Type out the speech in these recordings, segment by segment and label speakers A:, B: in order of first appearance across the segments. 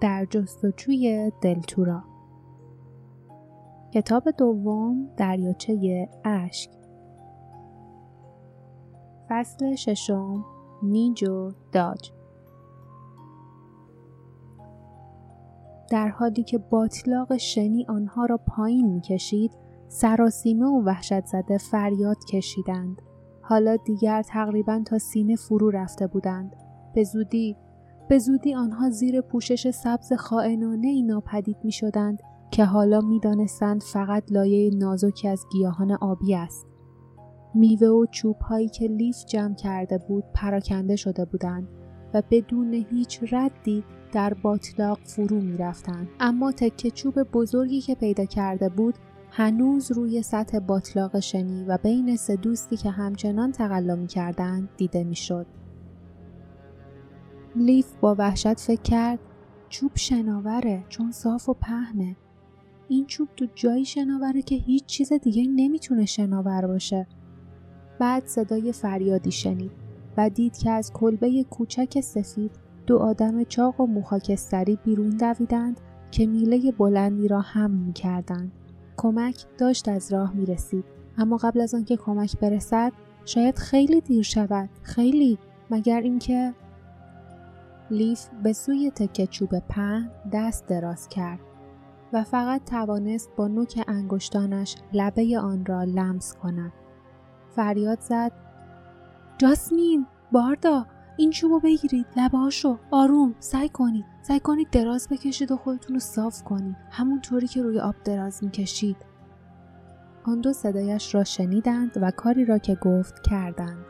A: در جستجوی دلتورا. کتاب دوم دریاچه اشک. فصل ششم نیجو داج. در حالی که باطلاق شنی آنها را پایین می‌کشید سراسیمه و وحشت زده فریاد کشیدند. حالا دیگر تقریبا تا سینه فرو رفته بودند. به زودی به زودی آنها زیر پوشش سبز خائنانه ای ناپدید می شدند که حالا می دانستند فقط لایه نازکی از گیاهان آبی است. میوه و چوب هایی که لیف جمع کرده بود پراکنده شده بودند و بدون هیچ ردی در باطلاق فرو می رفتند. اما تکه چوب بزرگی که پیدا کرده بود هنوز روی سطح باطلاق شنی و بین سه دوستی که همچنان تقلا می کردند دیده می شد. لیف با وحشت فکر کرد چوب شناوره چون صاف و پهنه. این چوب تو جایی شناوره که هیچ چیز دیگه نمی‌تونه شناور باشه. بعد صدای فریادی شنید و دید که از کلبه کوچک سفید دو آدم چاق و موخاکستری بیرون دویدند که میله بلندی را هم می‌کردند. کمک داشت از راه می رسید. اما قبل از آنکه کمک برسد شاید خیلی دیر شود خیلی مگر اینکه لیف به سوی تکه چوب پهن دست دراز کرد و فقط توانست با نوک انگشتانش لبه آن را لمس کند. فریاد زد جاسمین باردا این چوبو بگیرید لبهاشو آروم سعی کنید سعی کنید دراز بکشید و خودتون رو صاف کنید همونطوری که روی آب دراز می‌کشید آن دو صدایش را شنیدند و کاری را که گفت کردند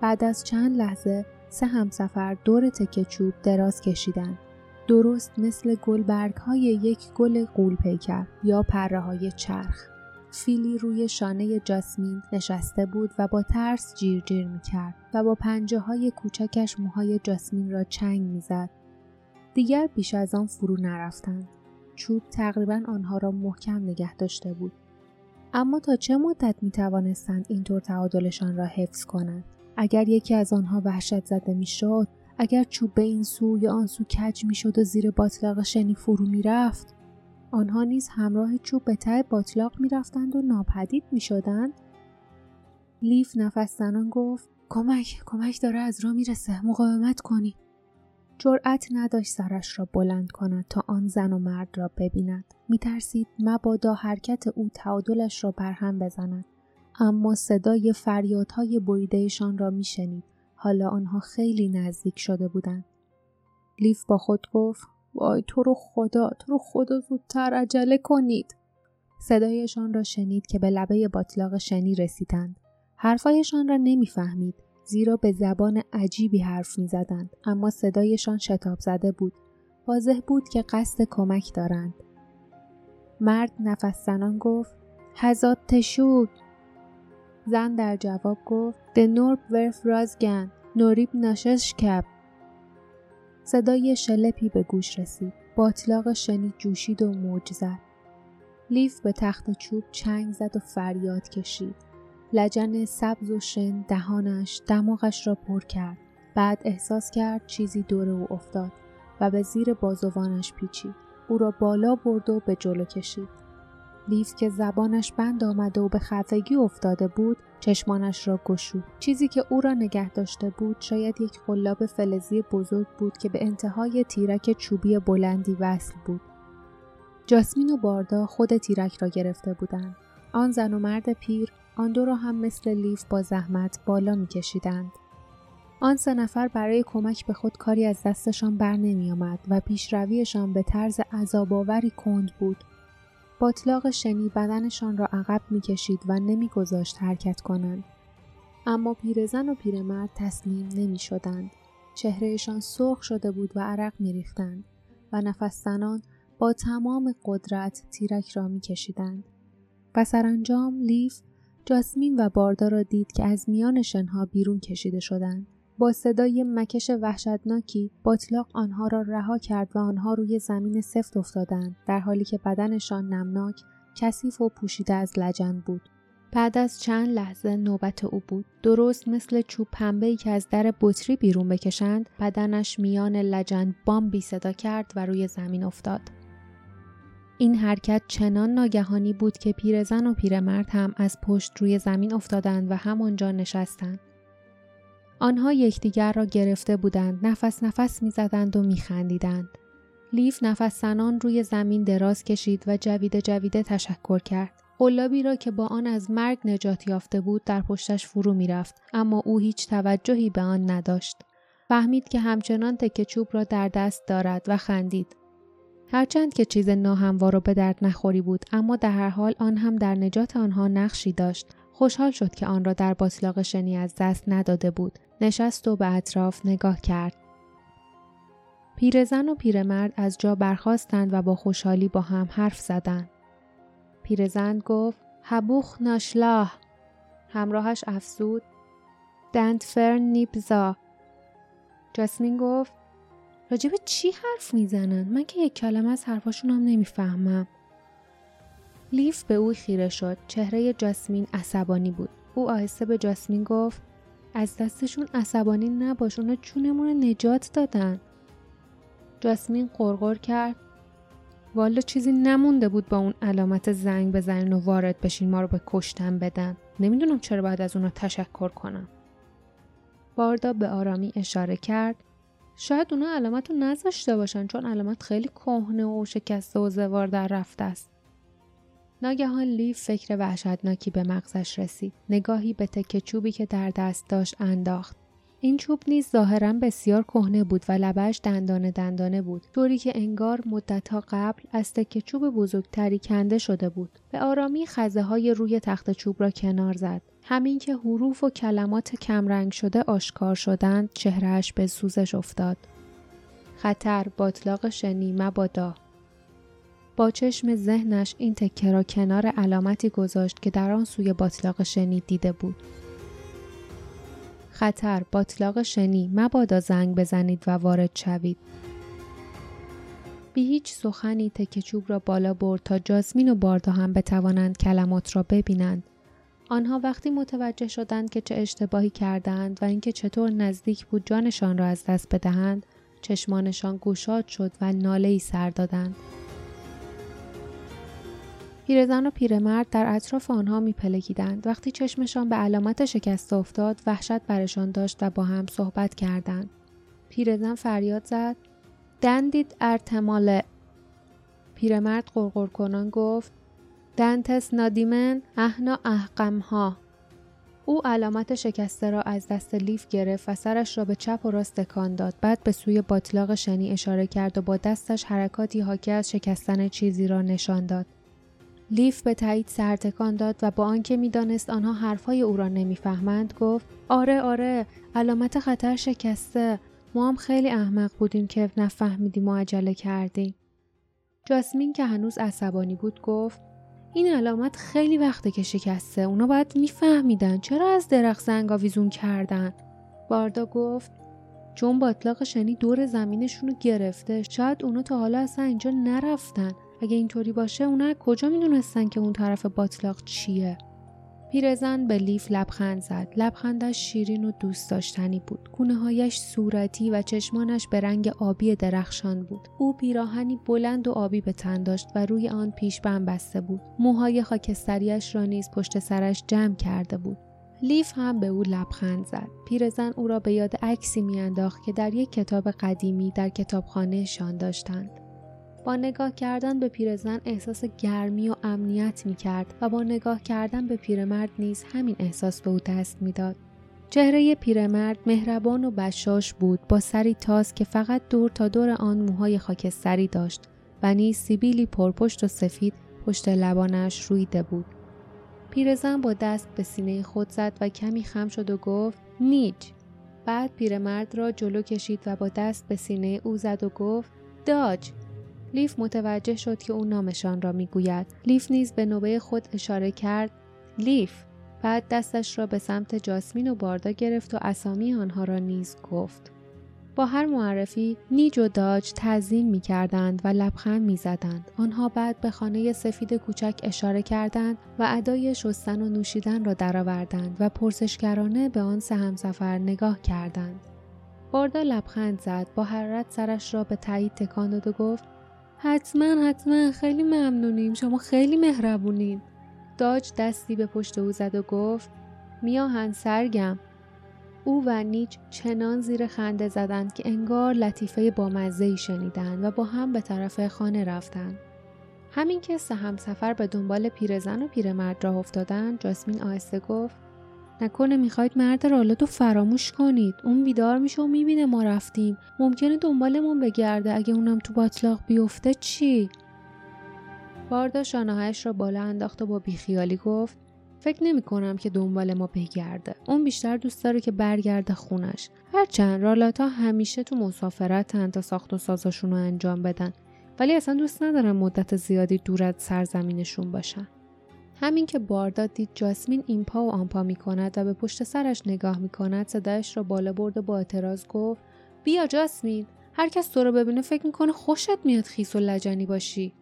A: بعد از چند لحظه سه همسفر دور تکه چوب دراز کشیدند درست مثل گلبرگ های یک گل قول پیکر یا پره های چرخ فیلی روی شانه جاسمین نشسته بود و با ترس جیر جیر می کرد و با پنجه های کوچکش موهای جاسمین را چنگ می زد. دیگر بیش از آن فرو نرفتند. چوب تقریبا آنها را محکم نگه داشته بود. اما تا چه مدت می توانستند اینطور تعادلشان را حفظ کنند؟ اگر یکی از آنها وحشت زده می شد، اگر چوب به این سو یا آن سو کج می شد و زیر باطلاق شنی فرو می رفت، آنها نیز همراه چوب به ته باطلاق می رفتند و ناپدید می شدند؟ لیف نفس زنان گفت کمک کمک داره از راه می‌رسه مقاومت کنی. جرأت نداشت سرش را بلند کند تا آن زن و مرد را ببیند. میترسید مبادا حرکت او تعادلش را برهم بزند. اما صدای فریادهای بریدهشان را میشنید. حالا آنها خیلی نزدیک شده بودند. لیف با خود گفت وای تو رو خدا تو رو خدا زودتر عجله کنید. صدایشان را شنید که به لبه باطلاق شنی رسیدند. حرفایشان را نمی‌فهمید زیرا به زبان عجیبی حرف می‌زدند اما صدایشان شتاب زده بود. واضح بود که قصد کمک دارند. مرد نفس گفت هزاد تشود زن در جواب گفت دنورب ورف رازگن نوریب ناشش کب صدای شلپی به گوش رسید. باطلاق شنی جوشید و موج زد. لیف به تخت چوب چنگ زد و فریاد کشید. لجن سبز و شن دهانش دماغش را پر کرد. بعد احساس کرد چیزی دور او افتاد و به زیر بازوانش پیچید. او را بالا برد و به جلو کشید. لیف که زبانش بند آمده و به خفگی افتاده بود چشمانش را گشود. چیزی که او را نگه داشته بود شاید یک قلاب فلزی بزرگ بود که به انتهای تیرک چوبی بلندی وصل بود. جاسمین و باردا خود تیرک را گرفته بودند. آن زن و مرد پیر آن دو را هم مثل لیف با زحمت بالا میکشیدند. آن سه نفر برای کمک به خود کاری از دستشان بر نمی آمد و پیشرویشان به طرز عذابآوری کند بود. باطلاق شنی بدنشان را عقب می‌کشید و نمیگذاشت حرکت کنند اما پیرزن و پیرمرد تسلیم نمی شدند. چهرهشان سرخ شده بود و عرق می ریختند و نفس با تمام قدرت تیرک را می کشیدند. و سرانجام لیف جاسمین و باردا را دید که از میان شنها بیرون کشیده شدند. با صدای مکش وحشتناکی باطلاق آنها را رها کرد و آنها روی زمین سفت افتادند در حالی که بدنشان نمناک کثیف و پوشیده از لجن بود بعد از چند لحظه نوبت او بود. درست مثل چوب پنبه که از در بطری بیرون بکشند، بدنش میان لجن بامبی صدا کرد و روی زمین افتاد. این حرکت چنان ناگهانی بود که پیرزن و پیرمرد هم از پشت روی زمین افتادند و همانجا نشستند. آنها یکدیگر را گرفته بودند، نفس نفس می‌زدند و میخندیدند. لیف نفس زنان روی زمین دراز کشید و جویده جویده تشکر کرد. قلابی را که با آن از مرگ نجات یافته بود در پشتش فرو می‌رفت اما او هیچ توجهی به آن نداشت. فهمید که همچنان تکه چوب را در دست دارد و خندید. هرچند که چیز ناهموار و به درد نخوری بود اما در هر حال آن هم در نجات آنها نقشی داشت خوشحال شد که آن را در باطلاق شنی از دست نداده بود نشست و به اطراف نگاه کرد پیرزن و پیرمرد از جا برخواستند و با خوشحالی با هم حرف زدند پیرزن گفت هبوخ ناشلاه همراهش افزود دند فرن نیبزا جاسمین گفت راجب چی حرف می‌زنن؟ من که یک کلمه از حرفاشون هم نمی‌فهمم. لیف به او خیره شد. چهره جاسمین عصبانی بود. او آهسته به جاسمین گفت از دستشون عصبانی نباش اونا چونمون نجات دادن. جاسمین قرقر کرد والا چیزی نمونده بود با اون علامت زنگ بزنین و وارد بشین ما رو به کشتن بدن. نمی‌دونم چرا باید از اونا تشکر کنم. باردا به آرامی اشاره کرد شاید اونا علامت رو نذاشته باشن چون علامت خیلی کهنه و شکسته و زوار در رفته است. ناگهان لیف فکر وحشتناکی به مغزش رسید. نگاهی به تکه چوبی که در دست داشت انداخت. این چوب نیز ظاهرا بسیار کهنه بود و لبش دندانه دندانه بود طوری که انگار مدتها قبل از تکه چوب بزرگتری کنده شده بود به آرامی خزه های روی تخت چوب را کنار زد همین که حروف و کلمات کمرنگ شده آشکار شدند چهرهش به سوزش افتاد خطر باطلاق شنی مبادا با چشم ذهنش این تکه را کنار علامتی گذاشت که در آن سوی باطلاق شنی دیده بود. خطر باطلاق شنی مبادا زنگ بزنید و وارد شوید. بی هیچ سخنی تکه چوب را بالا برد تا جاسمین و باردا هم بتوانند کلمات را ببینند. آنها وقتی متوجه شدند که چه اشتباهی کردند و اینکه چطور نزدیک بود جانشان را از دست بدهند چشمانشان گوشاد شد و ناله ای سر دادند. پیرزن و پیرمرد در اطراف آنها میپلکیدند. وقتی چشمشان به علامت شکست افتاد وحشت برشان داشت و با هم صحبت کردند. پیرزن فریاد زد. دندید ارتماله پیرمرد قرقر کنان گفت. دنتس نادیمن احنا احقمها. او علامت شکسته را از دست لیف گرفت و سرش را به چپ و راست تکان داد. بعد به سوی باطلاق شنی اشاره کرد و با دستش حرکاتی حاکی از شکستن چیزی را نشان داد. لیف به تایید سرتکان داد و با آنکه می‌دانست آنها حرفهای او را نمی‌فهمند گفت آره آره علامت خطر شکسته. ما هم خیلی احمق بودیم که نفهمیدیم و عجله کردیم. جاسمین که هنوز عصبانی بود گفت این علامت خیلی وقته که شکسته. اونا باید میفهمیدن چرا از درخت زنگ آویزون کردن. باردا گفت چون باطلاق شنی دور زمینشون رو گرفته. شاید اونا تا حالا اصلا اینجا نرفتن. اگه اینطوری باشه اونا کجا می‌دونستن که اون طرف باطلاق چیه؟ پیرزن به لیف لبخند زد. لبخندش شیرین و دوست داشتنی بود. کونه هایش صورتی و چشمانش به رنگ آبی درخشان بود. او پیراهنی بلند و آبی به تن داشت و روی آن پیشبند بسته بود. موهای خاکستریش را نیز پشت سرش جمع کرده بود. لیف هم به او لبخند زد. پیرزن او را به یاد عکسی میانداخت که در یک کتاب قدیمی در کتابخانهشان داشتند. با نگاه کردن به پیرزن احساس گرمی و امنیت می کرد و با نگاه کردن به پیرمرد نیز همین احساس به او دست می‌داد. چهره پیرمرد مهربان و بشاش بود با سری تاز که فقط دور تا دور آن موهای خاکستری داشت و نیز سیبیلی پرپشت و سفید پشت لبانش رویده بود. پیرزن با دست به سینه خود زد و کمی خم شد و گفت نیج. بعد پیرمرد را جلو کشید و با دست به سینه او زد و گفت داج لیف متوجه شد که او نامشان را می‌گوید لیف نیز به نوبه خود اشاره کرد لیف بعد دستش را به سمت جاسمین و باردا گرفت و اسامی آنها را نیز گفت با هر معرفی نیج و داج تعظیم می کردند و لبخند می زدند. آنها بعد به خانه سفید کوچک اشاره کردند و ادای شستن و نوشیدن را درآوردند و پرسشگرانه به آن سه همسفر نگاه کردند. باردا لبخند زد با حرارت سرش را به تایید تکان داد و گفت حتما حتما. خیلی ممنونیم. شما خیلی مهربونین. داج دستی به پشت او زد و گفت میاهن سرگم. او و نیچ چنان زیر خنده زدند که انگار لطیفه بامزه شنیدند و با هم به طرف خانه رفتند. همین که سه همسفر به دنبال پیرزن و پیرمرد راه افتادند جاسمین آهسته گفت نکنه می‌خواید مرد رالات رو فراموش کنید. اون بیدار میشه و می‌بینه ما رفتیم. ممکنه دنبالمون بگرده. اگه اونم تو باطلاق بیفته چی؟ باردا شانههایش را بالا انداخت و با بیخیالی گفت فکر نمی کنم که دنبال ما بگرده. اون بیشتر دوست داره که برگرده خونش. هرچند رالاتا همیشه تو مسافرتن تا ساخت و سازاشون رو انجام بدن. ولی اصلا دوست ندارن مدت زیادی دور از سرزمینشون باشن. همین که بارداد دید جاسمین این پا و آنپا می کند و به پشت سرش نگاه می کند صدایش را بالا برد و با اعتراض گفت بیا جاسمین هر کس تو رو ببینه فکر می‌کنه خوشت میاد خیس و لجنی باشی.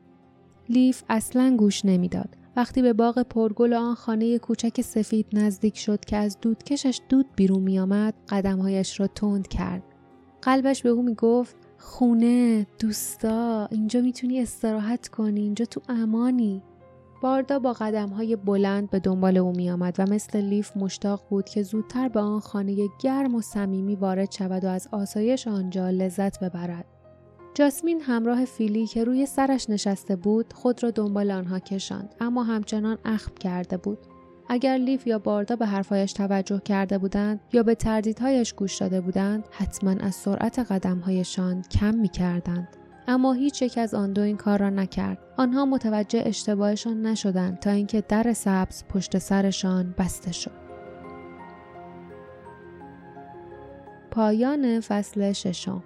A: لیف اصلا گوش نمی‌داد. وقتی به باغ پرگل آن خانه کوچک سفید نزدیک شد که از دودکشش دود بیرون میآمد قدمهایش را تند کرد. قلبش به او می‌گفت خونه دوستا اینجا می‌تونی استراحت کنی اینجا تو امانی. باردا با قدم های بلند به دنبال او می آمد و مثل لیف مشتاق بود که زودتر به آن خانه گرم و صمیمی وارد شود و از آسایش آنجا لذت ببرد. جاسمین همراه فیلی که روی سرش نشسته بود خود را دنبال آنها کشاند اما همچنان اخم کرده بود. اگر لیف یا باردا به حرفایش توجه کرده بودند یا به تردیدهایش گوش داده بودند حتما از سرعت قدمهایشان کم می کردند. اما هیچ یک از آن دو این کار را نکرد. آنها متوجه اشتباهشان نشدند تا اینکه در سبز پشت سرشان بسته شد. پایان فصل ششم.